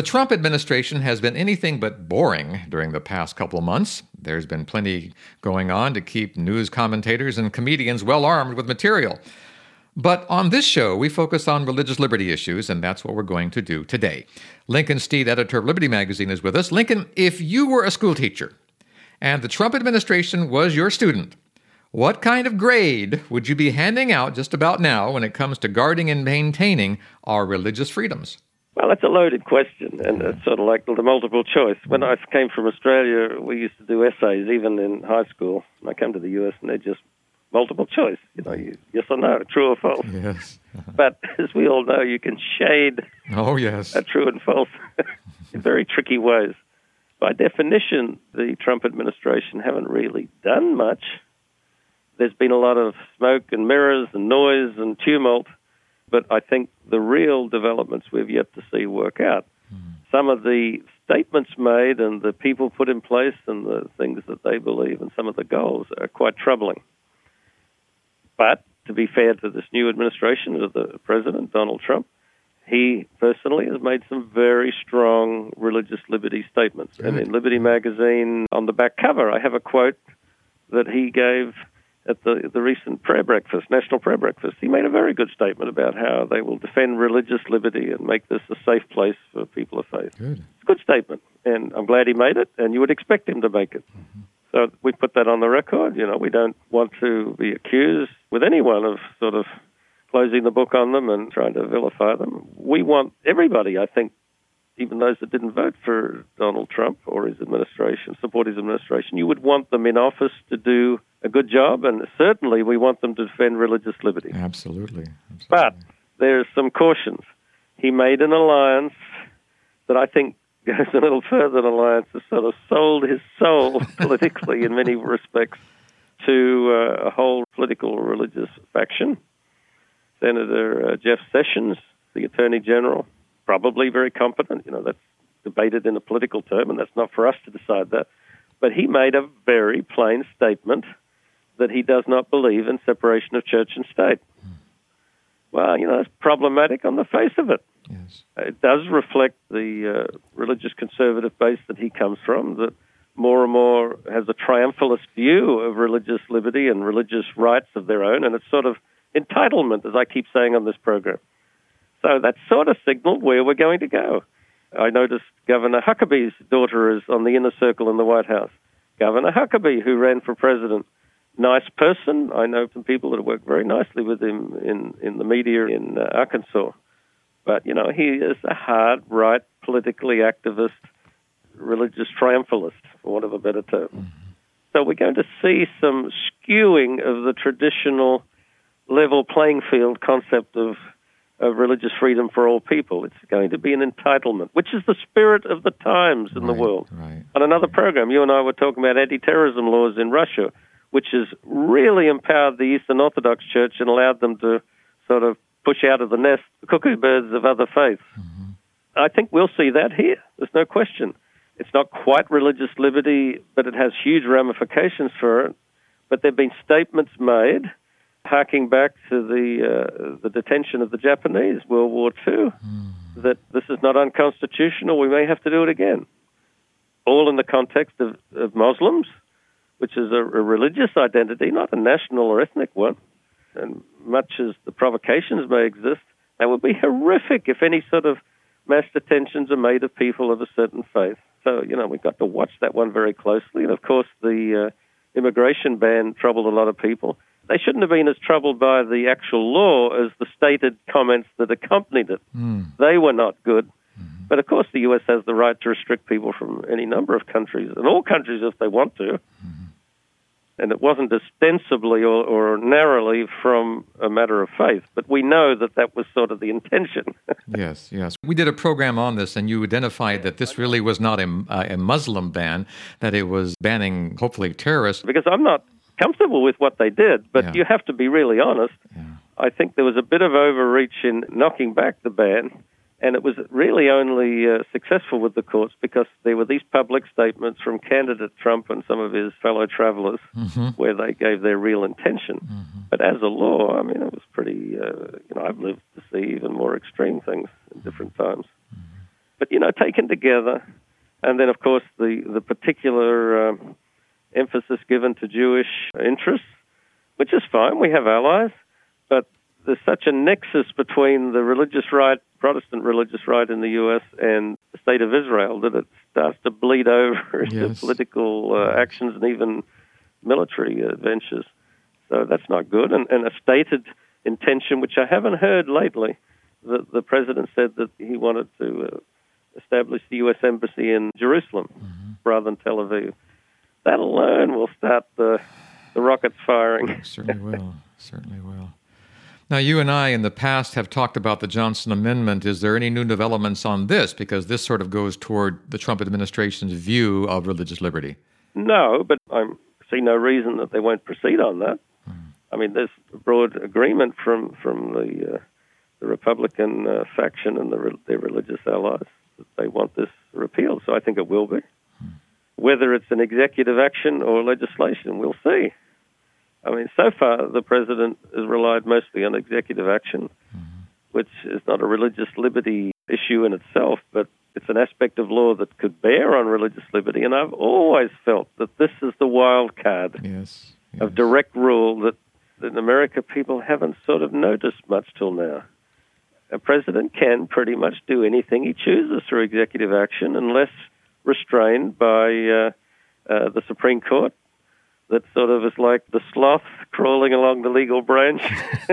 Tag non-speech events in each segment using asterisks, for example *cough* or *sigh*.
The Trump administration has been anything but boring during the past couple months. There's been plenty going on to keep news commentators and comedians well armed with material. But on this show, we focus on religious liberty issues, and that's what we're going to do today. Lincoln Steed, editor of Liberty Magazine, is with us. Lincoln, if you were a school teacher and the Trump administration was your student, what kind of grade would you be handing out just about now when it comes to guarding and maintaining our religious freedoms? Well, that's a loaded question, and it's sort of like the multiple choice. When I came from Australia, we used to do essays, even in high school. I came to the US, and they're just multiple choice. You know, you, yes or no, true or false. Yes. *laughs* but as we all know, you can shade. Oh yes. A true and false *laughs* in very tricky ways. By definition, the Trump administration haven't really done much. There's been a lot of smoke and mirrors and noise and tumult but I think the real developments we've yet to see work out. Mm. Some of the statements made and the people put in place and the things that they believe and some of the goals are quite troubling. But to be fair to this new administration of the President, Donald Trump, he personally has made some very strong religious liberty statements. Good. And in Liberty magazine, on the back cover, I have a quote that he gave at the, the recent prayer breakfast, National Prayer Breakfast, he made a very good statement about how they will defend religious liberty and make this a safe place for people of faith. Good. It's a good statement, and I'm glad he made it, and you would expect him to make it. Mm-hmm. So we put that on the record. You know, we don't want to be accused with anyone of sort of closing the book on them and trying to vilify them. We want everybody, I think, even those that didn't vote for Donald Trump or his administration, support his administration, you would want them in office to do a good job, and certainly we want them to defend religious liberty. Absolutely. Absolutely. But there's some cautions. He made an alliance that I think *laughs* goes a little further than alliance, has sort of sold his soul *laughs* politically in many respects to uh, a whole political religious faction. Senator uh, Jeff Sessions, the Attorney General, probably very competent. You know, that's debated in a political term, and that's not for us to decide that. But he made a very plain statement that he does not believe in separation of church and state. Well, you know, it's problematic on the face of it. Yes. It does reflect the uh, religious conservative base that he comes from, that more and more has a triumphalist view of religious liberty and religious rights of their own, and it's sort of entitlement, as I keep saying on this program. So that sort of signaled where we're going to go. I noticed Governor Huckabee's daughter is on the inner circle in the White House. Governor Huckabee, who ran for president, nice person. I know some people that have worked very nicely with him in, in the media in uh, Arkansas. But, you know, he is a hard right, politically activist, religious triumphalist, for want of a better term. Mm-hmm. So we're going to see some skewing of the traditional level playing field concept of of religious freedom for all people. It's going to be an entitlement, which is the spirit of the times in right, the world. Right. On another program, you and I were talking about anti-terrorism laws in Russia, which has really empowered the Eastern Orthodox Church and allowed them to sort of push out of the nest the cuckoo birds of other faiths. Mm-hmm. I think we'll see that here. There's no question. It's not quite religious liberty, but it has huge ramifications for it. But there have been statements made harking back to the uh, the detention of the Japanese World War II, mm. that this is not unconstitutional. We may have to do it again. All in the context of, of Muslims, which is a, a religious identity, not a national or ethnic one. And much as the provocations may exist, that would be horrific if any sort of mass detentions are made of people of a certain faith. So, you know, we've got to watch that one very closely. And of course, the uh, immigration ban troubled a lot of people they shouldn't have been as troubled by the actual law as the stated comments that accompanied it. Mm. They were not good. Mm-hmm. But of course, the U.S. has the right to restrict people from any number of countries, and all countries if they want to. Mm-hmm. And it wasn't ostensibly or, or narrowly from a matter of faith, but we know that that was sort of the intention. *laughs* yes, yes. We did a program on this, and you identified that this really was not a, a Muslim ban, that it was banning, hopefully, terrorists. Because I'm not comfortable with what they did, but Yeah. you have to be really honest. Yeah. I think there was a bit of overreach in knocking back the ban, and it was really only uh, successful with the courts because there were these public statements from candidate Trump and some of his fellow travelers where they gave their real intention. But as a law, I mean, it was pretty, uh, you know, I've lived to see even more extreme things in different times. But, you know, taken together, and then, of course, the, the particular um, emphasis given to Jewish interests, which is fine. We have allies, but there's such a nexus between the religious right, Protestant religious right in the U.S. and the state of Israel that it starts to bleed over *laughs* into Yes. political uh, actions and even military adventures. So that's not good. And, and a stated intention, which I haven't heard lately, the, the president said that he wanted to uh, establish the U.S. embassy in Jerusalem rather than Tel Aviv. That alone will start the, the rockets firing. Certainly *laughs* will. Certainly will. Now, you and I in the past have talked about the Johnson Amendment. Is there any new developments on this? Because this sort of goes toward the Trump administration's view of religious liberty. No, but I see no reason that they won't proceed on that. I mean, there's broad agreement from from the uh, the Republican uh, faction and the, re- their religious allies that they want this repealed. So I think it will be. Whether it's an executive action or legislation, we'll see. I mean, so far the president has relied mostly on executive action, which is not a religious liberty issue in itself, but it's an aspect of law that could bear on religious liberty. And I've always felt that this is the wild card Yes. yes. of direct rule that in America people haven't sort of noticed much till now. A president can pretty much do anything he chooses through executive action unless restrained by uh, uh, the Supreme Court. That sort of is like the sloth crawling along the legal branch. *laughs*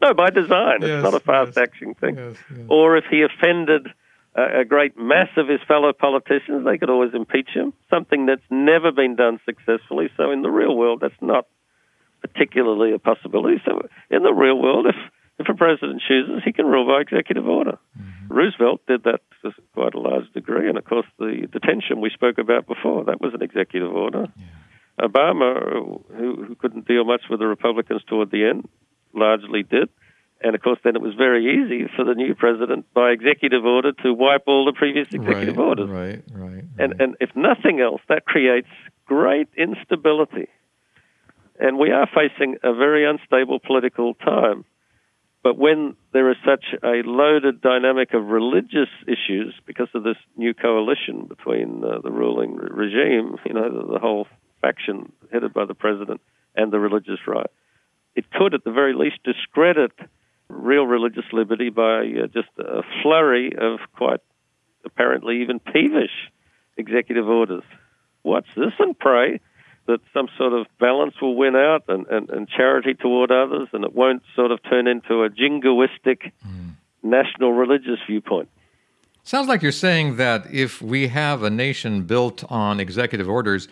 no, by design. Yes, it's not a fast yes, acting thing. yes. Or if he offended a, a great mass of his fellow politicians, they could always impeach him, something that's never been done successfully. So in the real world, that's not particularly a possibility. So in the real world, if, if a president chooses, he can rule by executive order. Mm. Roosevelt did that to quite a large degree, and of course, the detention we spoke about before, that was an executive order. Obama, who, who couldn't deal much with the Republicans toward the end, largely did. And of course, then it was very easy for the new president, by executive order, to wipe all the previous executive right, orders. Right, right. And, and if nothing else, that creates great instability. And we are facing a very unstable political time. But when there is such a loaded dynamic of religious issues because of this new coalition between uh, the ruling re- regime, you know, the, the whole faction headed by the president and the religious right, it could at the very least discredit real religious liberty by uh, just a flurry of quite apparently even peevish executive orders. Watch this and pray that some sort of balance will win out and, and, and charity toward others, and it won't sort of turn into a jingoistic hmm. national religious viewpoint. Sounds like you're saying that if we have a nation built on executive orders,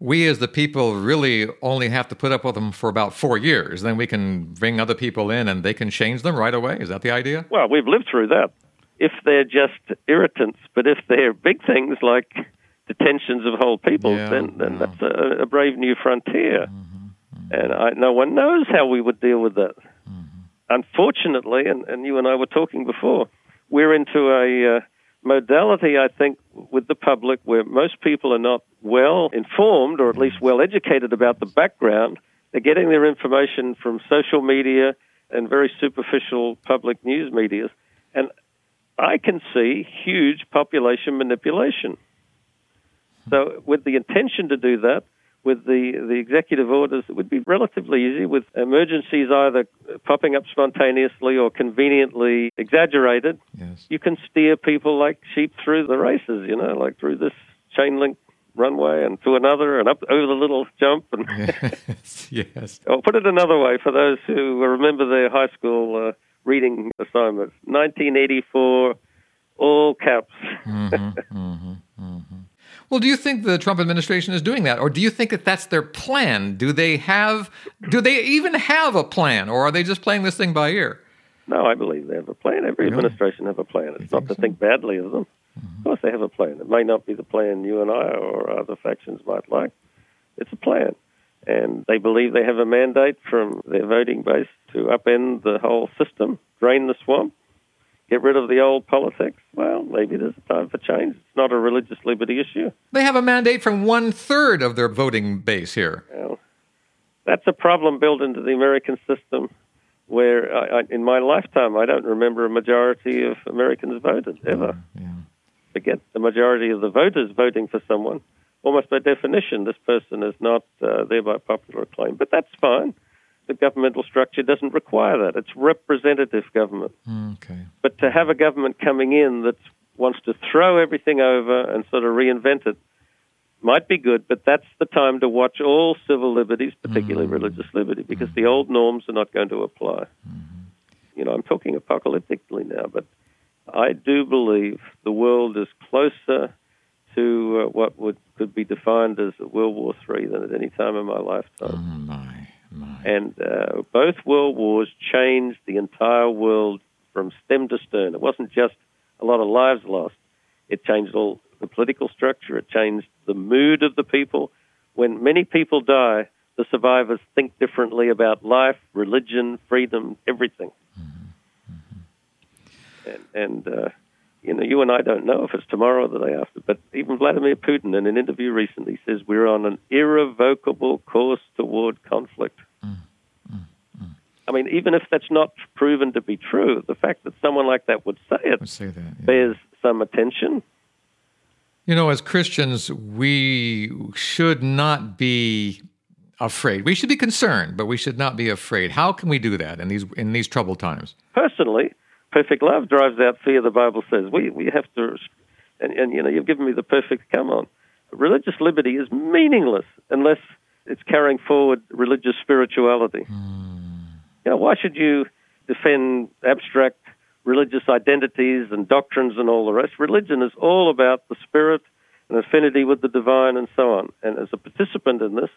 we as the people really only have to put up with them for about four years. Then we can bring other people in and they can change them right away. Is that the idea? Well, we've lived through that. If they're just irritants, but if they're big things like detentions of whole peoples, Yeah, then, then yeah. that's a, a brave new frontier. Mm-hmm. Mm-hmm. And I, no one knows how we would deal with that. Mm-hmm. Unfortunately, and, and you and I were talking before, we're into a uh, modality, I think, with the public where most people are not well informed or at least well educated about the background. They're getting their information from social media and very superficial public news medias. And I can see huge population manipulation. So, with the intention to do that, with the, the executive orders, it would be relatively easy with emergencies either popping up spontaneously or conveniently exaggerated. Yes. You can steer people like sheep through the races, you know, like through this chain link runway and to another and up over the little jump. And *laughs* yes. Yes. *laughs* I'll put it another way for those who remember their high school uh, reading assignments 1984, all caps. Mm-hmm, *laughs* mm-hmm, mm-hmm. Well, do you think the Trump administration is doing that, or do you think that that's their plan? Do they have? Do they even have a plan, or are they just playing this thing by ear? No, I believe they have a plan. Every really? administration have a plan. It's not to so? think badly of them. Mm-hmm. Of course, they have a plan. It may not be the plan you and I or other factions might like. It's a plan, and they believe they have a mandate from their voting base to upend the whole system, drain the swamp, get rid of the old politics? Well, maybe there's a time for change. It's not a religious liberty issue. They have a mandate from one third of their voting base here. Well, that's a problem built into the American system where, I, I, in my lifetime, I don't remember a majority of Americans voted ever. Yeah, yeah. Forget the majority of the voters voting for someone. Almost by definition, this person is not uh, there by popular acclaim. But that's fine the governmental structure doesn't require that. It's representative government. Okay. But to have a government coming in that wants to throw everything over and sort of reinvent it might be good, but that's the time to watch all civil liberties, particularly mm religious liberty, because mm the old norms are not going to apply. mm You know, I'm talking apocalyptically now, but I do believe the world is closer to uh, what would could be defined as World War III than at any time in my lifetime. Oh my. And uh, both world wars changed the entire world from stem to stern. It wasn't just a lot of lives lost. It changed all the political structure. It changed the mood of the people. When many people die, the survivors think differently about life, religion, freedom, everything. Mm-hmm. Mm-hmm. And, and uh, you know, you and I don't know if it's tomorrow or the day after, but even Vladimir Putin in an interview recently says we're on an irrevocable course toward conflict. I mean, even if that's not proven to be true, the fact that someone like that would say it would say that, yeah. bears some attention. You know, as Christians, we should not be afraid. We should be concerned, but we should not be afraid. How can we do that in these in these troubled times? Personally, perfect love drives out fear. The Bible says we we have to, and, and you know, you've given me the perfect come on. Religious liberty is meaningless unless it's carrying forward religious spirituality. Mm. You know, why should you defend abstract religious identities and doctrines and all the rest? Religion is all about the spirit and affinity with the divine and so on. And as a participant in this,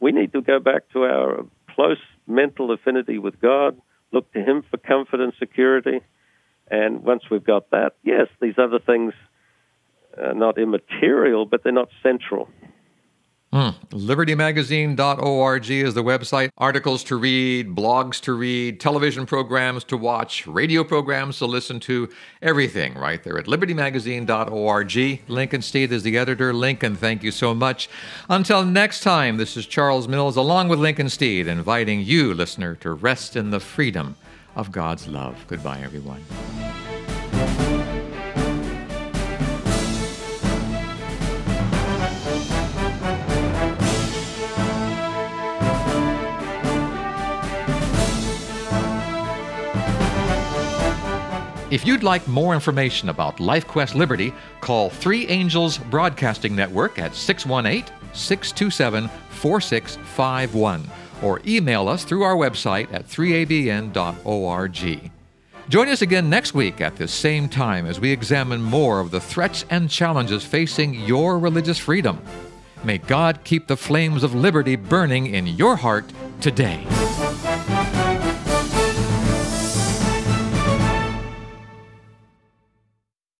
we need to go back to our close mental affinity with God, look to Him for comfort and security. And once we've got that, yes, these other things are not immaterial, but they're not central. Mm. LibertyMagazine.org is the website. Articles to read, blogs to read, television programs to watch, radio programs to listen to, everything right there at LibertyMagazine.org. Lincoln Steed is the editor. Lincoln, thank you so much. Until next time, this is Charles Mills along with Lincoln Steed inviting you, listener, to rest in the freedom of God's love. Goodbye, everyone. If you'd like more information about LifeQuest Liberty, call Three Angels Broadcasting Network at 618 627 4651 or email us through our website at 3abn.org. Join us again next week at this same time as we examine more of the threats and challenges facing your religious freedom. May God keep the flames of liberty burning in your heart today.